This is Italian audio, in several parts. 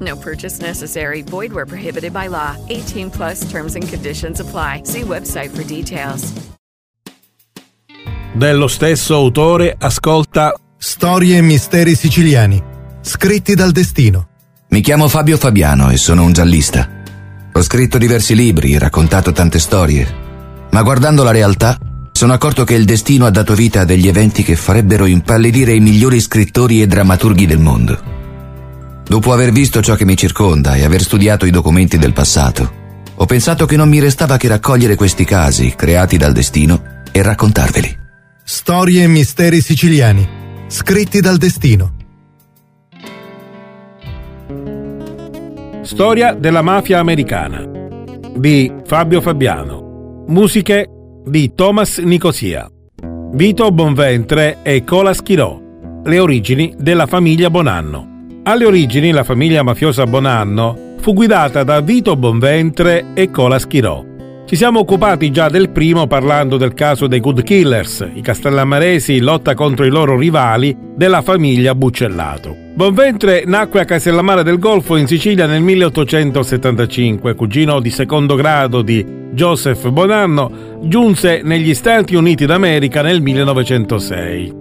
No purchase necessary. Void where prohibited by law. 18 plus terms and conditions apply. See website for details. Dello stesso autore ascolta Storie e misteri siciliani, scritti dal destino. Mi chiamo Fabio Fabiano e sono un giallista. Ho scritto diversi libri, raccontato tante storie, ma guardando la realtà sono accorto che il destino ha dato vita a degli eventi che farebbero impallidire i migliori scrittori e drammaturghi del mondo. Dopo aver visto ciò che mi circonda e aver studiato i documenti del passato, ho pensato che non mi restava che raccogliere questi casi creati dal destino e raccontarveli. Storie e misteri siciliani, scritti dal destino. Storia della mafia americana di Fabio Fabiano. Musiche di Thomas Nicosia. Vito Bonventre e Cola Schirò. Le origini della famiglia Bonanno. Alle origini la famiglia mafiosa Bonanno fu guidata da Vito Bonventre e Cola Schirò. Ci siamo occupati già del primo parlando del caso dei Good Killers, i castellamaresi in lotta contro i loro rivali della famiglia Buccellato. Bonventre nacque a Castellammare del Golfo in Sicilia nel 1875, cugino di secondo grado di Joseph Bonanno, giunse negli Stati Uniti d'America nel 1906.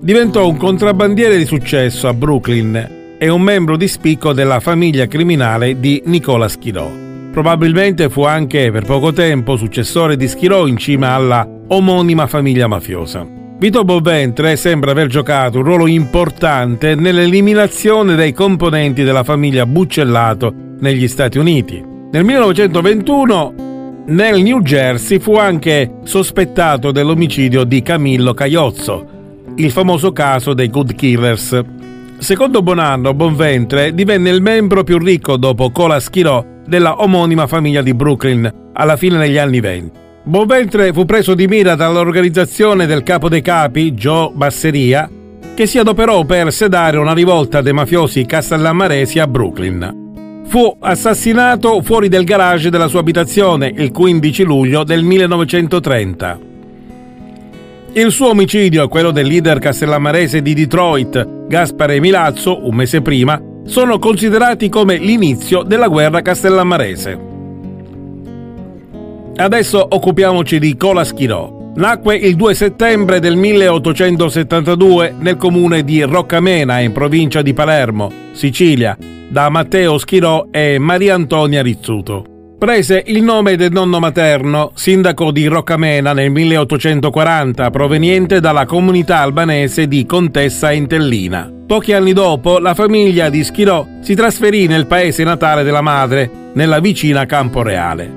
Diventò un contrabbandiere di successo a Brooklyn e un membro di spicco della famiglia criminale di Nicola Schirò. Probabilmente fu anche per poco tempo successore di Schirò in cima alla omonima famiglia mafiosa. Vito Boventre sembra aver giocato un ruolo importante nell'eliminazione dei componenti della famiglia Buccellato negli Stati Uniti. Nel 1921 nel New Jersey fu anche sospettato dell'omicidio di Camillo Caiozzo, il famoso caso dei Good Killers, Secondo Bonanno, Bonventre divenne il membro più ricco dopo Cola Schirò della omonima famiglia di Brooklyn alla fine degli anni venti. Bonventre fu preso di mira dall'organizzazione del capo dei capi, Joe Basseria, che si adoperò per sedare una rivolta dei mafiosi castellammaresi a Brooklyn. Fu assassinato fuori del garage della sua abitazione il 15 luglio del 1930. Il suo omicidio e quello del leader castellammarese di Detroit, Gaspare Milazzo, un mese prima, sono considerati come l'inizio della guerra castellammarese. Adesso occupiamoci di Cola Schirò. Nacque il 2 settembre del 1872 nel comune di Roccamena, in provincia di Palermo, Sicilia, da Matteo Schirò e Maria Antonia Rizzuto. Prese il nome del nonno materno, sindaco di Roccamena nel 1840, proveniente dalla comunità albanese di Contessa Entellina. Pochi anni dopo, la famiglia di Schirò si trasferì nel paese natale della madre, nella vicina Camporeale.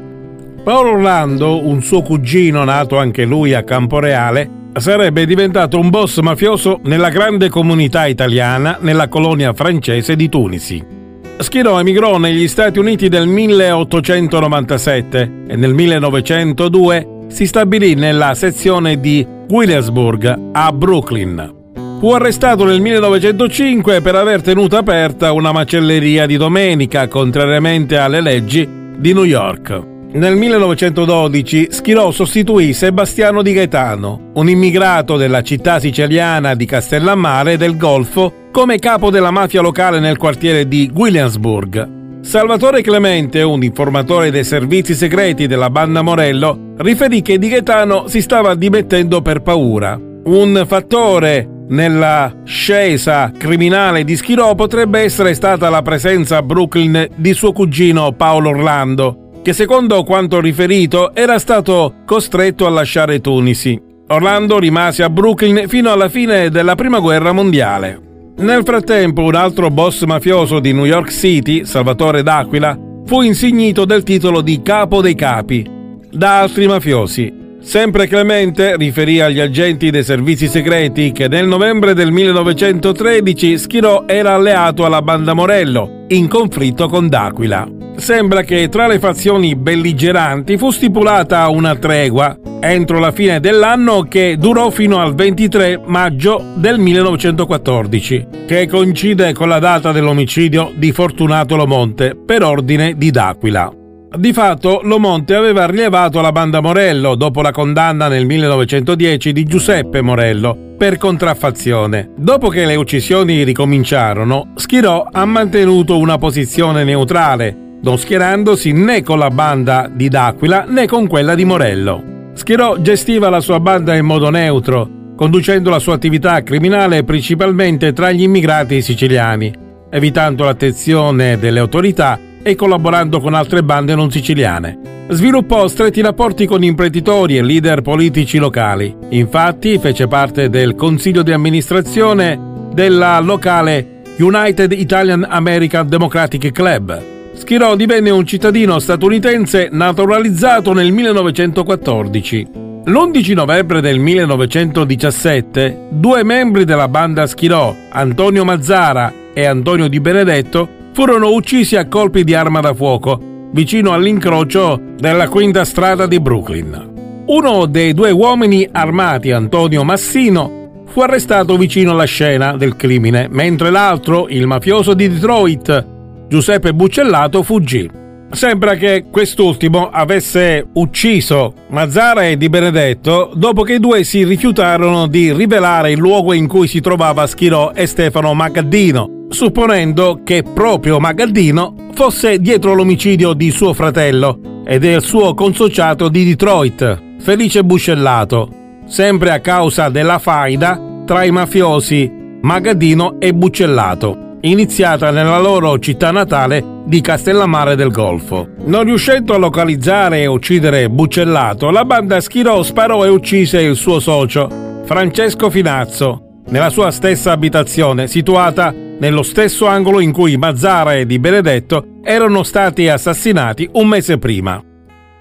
Paolo Orlando, un suo cugino nato anche lui a Camporeale, sarebbe diventato un boss mafioso nella grande comunità italiana nella colonia francese di Tunisi. Schirò emigrò negli Stati Uniti nel 1897 e nel 1902 si stabilì nella sezione di Williamsburg a Brooklyn. Fu arrestato nel 1905 per aver tenuto aperta una macelleria di domenica, contrariamente alle leggi di New York. Nel 1912 Schirò sostituì Sebastiano Di Gaetano, un immigrato della città siciliana di Castellammare del Golfo, come capo della mafia locale nel quartiere di Williamsburg. Salvatore Clemente, un informatore dei servizi segreti della banda Morello, riferì che Di Gaetano si stava dimettendo per paura. Un fattore nella scesa criminale di Schirò potrebbe essere stata la presenza a Brooklyn di suo cugino Paolo Orlando, che secondo quanto riferito era stato costretto a lasciare Tunisi. Orlando rimase a Brooklyn fino alla fine della Prima Guerra Mondiale. Nel frattempo, un altro boss mafioso di New York City, Salvatore D'Aquila, fu insignito del titolo di capo dei capi da altri mafiosi. Sempre Clemente riferì agli agenti dei servizi segreti che nel novembre del 1913 Schirò era alleato alla banda Morello, in conflitto con D'Aquila. Sembra che tra le fazioni belligeranti fu stipulata una tregua entro la fine dell'anno che durò fino al 23 maggio del 1914, che coincide con la data dell'omicidio di Fortunato Lomonte per ordine di D'Aquila. Di fatto, Lomonte aveva rilevato la banda Morello dopo la condanna nel 1910 di Giuseppe Morello per contraffazione. Dopo che le uccisioni ricominciarono, Schirò ha mantenuto una posizione neutrale, non schierandosi né con la banda di D'Aquila né con quella di Morello. Schirò gestiva la sua banda in modo neutro, conducendo la sua attività criminale principalmente tra gli immigrati siciliani, evitando l'attenzione delle autorità e collaborando con altre bande non siciliane. Sviluppò stretti rapporti con imprenditori e leader politici locali. Infatti fece parte del consiglio di amministrazione della locale United Italian American Democratic Club. Schirò divenne un cittadino statunitense naturalizzato nel 1914. L'11 novembre del 1917, due membri della banda Schirò, Antonio Mazzara e Antonio Di Benedetto, furono uccisi a colpi di arma da fuoco vicino all'incrocio della quinta strada di Brooklyn. Uno dei due uomini armati, Antonio Massino, fu arrestato vicino alla scena del crimine, mentre l'altro, il mafioso di Detroit, Giuseppe Buccellato, fuggì. Sembra che quest'ultimo avesse ucciso Mazzara e Di Benedetto dopo che i due si rifiutarono di rivelare il luogo in cui si trovava Schirò e Stefano Magaddino, supponendo che proprio Magaldino fosse dietro l'omicidio di suo fratello e del suo consociato di Detroit, Felice Buscellato, sempre a causa della faida tra i mafiosi Magaddino e Buccellato, iniziata nella loro città natale di Castellammare del Golfo. Non riuscendo a localizzare e uccidere Buccellato, la banda Schirò sparò e uccise il suo socio, Francesco Finazzo, nella sua stessa abitazione situata nello stesso angolo in cui Mazzara e Di Benedetto erano stati assassinati un mese prima.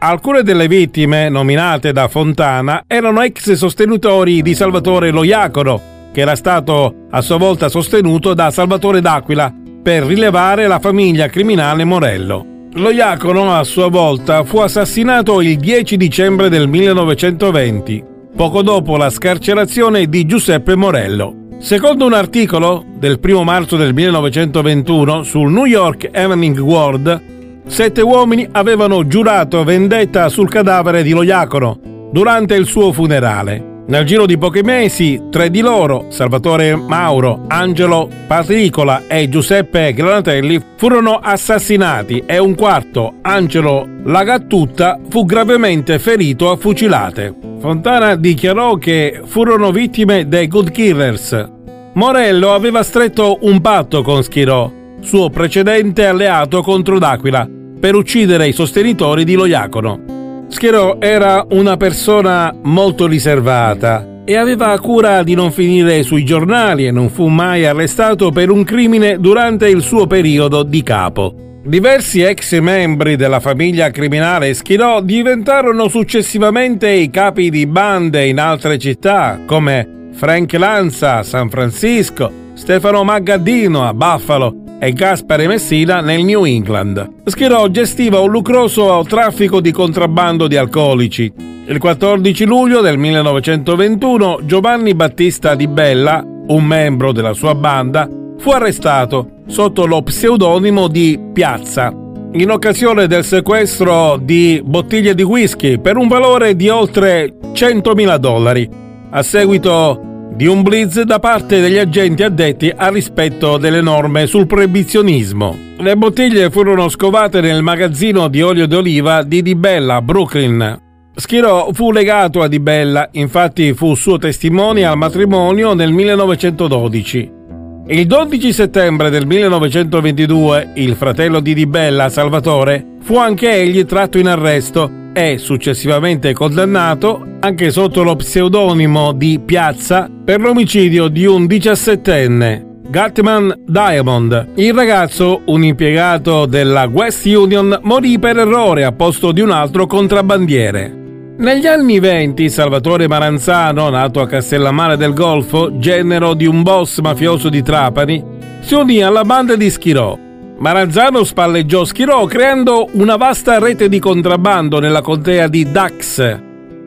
Alcune delle vittime nominate da Fontana erano ex sostenitori di Salvatore Loiacono, che era stato a sua volta sostenuto da Salvatore d'Aquila per rilevare la famiglia criminale Morello. Loiacono a sua volta fu assassinato il 10 dicembre del 1920, poco dopo la scarcerazione di Giuseppe Morello. Secondo un articolo del 1 marzo del 1921 sul New York Evening World, sette uomini avevano giurato vendetta sul cadavere di Loiacono durante il suo funerale. Nel giro di pochi mesi, tre di loro, Salvatore Mauro, Angelo Patricola e Giuseppe Granatelli, furono assassinati e un quarto, Angelo Lagatutta, fu gravemente ferito a fucilate. Fontana dichiarò che furono vittime dei Good Killers. Morello aveva stretto un patto con Schirò, suo precedente alleato contro D'Aquila, per uccidere i sostenitori di Loiacono. Schirò era una persona molto riservata e aveva cura di non finire sui giornali e non fu mai arrestato per un crimine durante il suo periodo di capo. Diversi ex membri della famiglia criminale Schirò diventarono successivamente i capi di bande in altre città, come Frank Lanza a San Francisco, Stefano Magaddino a Buffalo e Gaspare Messina nel New England. Schirò gestiva un lucroso traffico di contrabbando di alcolici. Il 14 luglio del 1921 Giovanni Battista Di Bella, un membro della sua banda, fu arrestato sotto lo pseudonimo di Piazza in occasione del sequestro di bottiglie di whisky per un valore di oltre 100.000 dollari, a seguito di un blitz da parte degli agenti addetti al rispetto delle norme sul proibizionismo. Le bottiglie furono scovate nel magazzino di olio d'oliva di Di Bella, Brooklyn. Schirò fu legato a Di Bella, infatti fu suo testimone al matrimonio nel 1912. Il 12 settembre del 1922 il fratello di Di Bella, Salvatore, fu anche egli tratto in arresto e successivamente condannato, anche sotto lo pseudonimo di Piazza, per l'omicidio di un diciassettenne, Gatman Diamond. Il ragazzo, un impiegato della West Union, morì per errore a posto di un altro contrabbandiere. Negli anni venti Salvatore Maranzano, nato a Castellammare del Golfo, genero di un boss mafioso di Trapani, si unì alla banda di Schirò. Maranzano spalleggiò Schirò creando una vasta rete di contrabbando nella contea di Dax,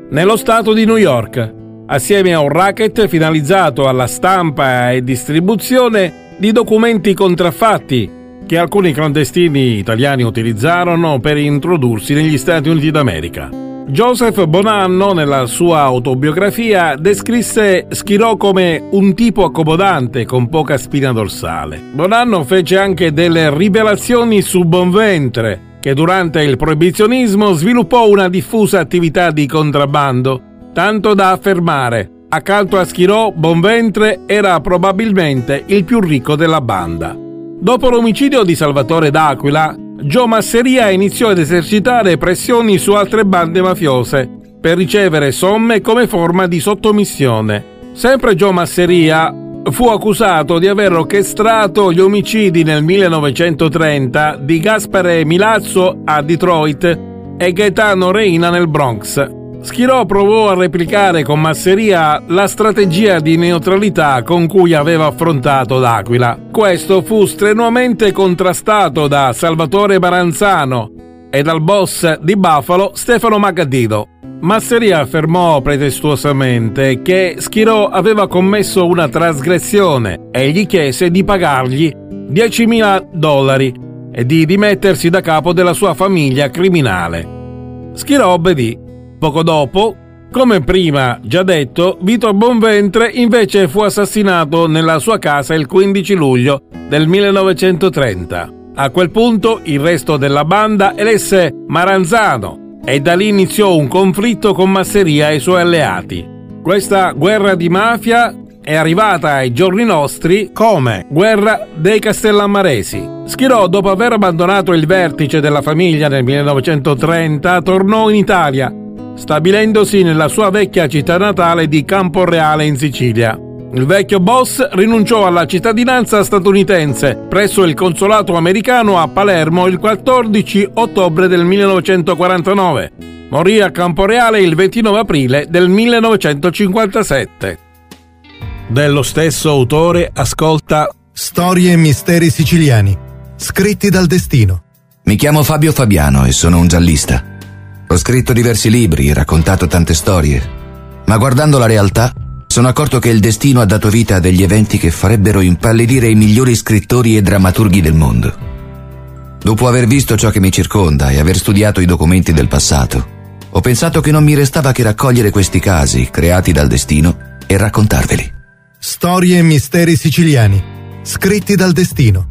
nello stato di New York, assieme a un racket finalizzato alla stampa e distribuzione di documenti contraffatti che alcuni clandestini italiani utilizzarono per introdursi negli Stati Uniti d'America. Joseph Bonanno, nella sua autobiografia, descrisse Schirò come un tipo accomodante con poca spina dorsale. Bonanno fece anche delle rivelazioni su Bonventre, che durante il proibizionismo sviluppò una diffusa attività di contrabbando, tanto da affermare accanto a Schirò, Bonventre era probabilmente il più ricco della banda. Dopo l'omicidio di Salvatore d'Aquila, Joe Masseria iniziò ad esercitare pressioni su altre bande mafiose per ricevere somme come forma di sottomissione. Sempre Joe Masseria fu accusato di aver orchestrato gli omicidi nel 1930 di Gaspare Milazzo a Detroit e Gaetano Reina nel Bronx. Schirò provò a replicare con masseria la strategia di neutralità con cui aveva affrontato l'Aquila. Questo fu strenuamente contrastato da Salvatore Baranzano e dal boss di Buffalo Stefano Magadino. Masseria affermò pretestuosamente che Schirò aveva commesso una trasgressione e gli chiese di pagargli 10.000 dollari e di dimettersi da capo della sua famiglia criminale. Schirò obbedì Poco dopo, come prima già detto, Vito Bonventre invece fu assassinato nella sua casa il 15 luglio del 1930. A quel punto il resto della banda elesse Maranzano e da lì iniziò un conflitto con Masseria e i suoi alleati. Questa guerra di mafia è arrivata ai giorni nostri come guerra dei Castellammaresi. Schirò, dopo aver abbandonato il vertice della famiglia nel 1930, tornò in Italia stabilendosi nella sua vecchia città natale di Camporeale in Sicilia. Il vecchio boss rinunciò alla cittadinanza statunitense presso il consolato americano a Palermo il 14 ottobre del 1949. Morì a Camporeale il 29 aprile del 1957. Dello stesso autore ascolta Storie e misteri siciliani, scritti dal destino. Mi chiamo Fabio Fabiano e sono un giallista. Ho scritto diversi libri, raccontato tante storie, ma guardando la realtà sono accorto che il destino ha dato vita a degli eventi che farebbero impallidire i migliori scrittori e drammaturghi del mondo. Dopo aver visto ciò che mi circonda e aver studiato i documenti del passato, ho pensato che non mi restava che raccogliere questi casi creati dal destino e raccontarveli. Storie e misteri siciliani, scritti dal destino.